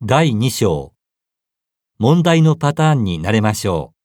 第2章。問題のパターンに慣れましょう。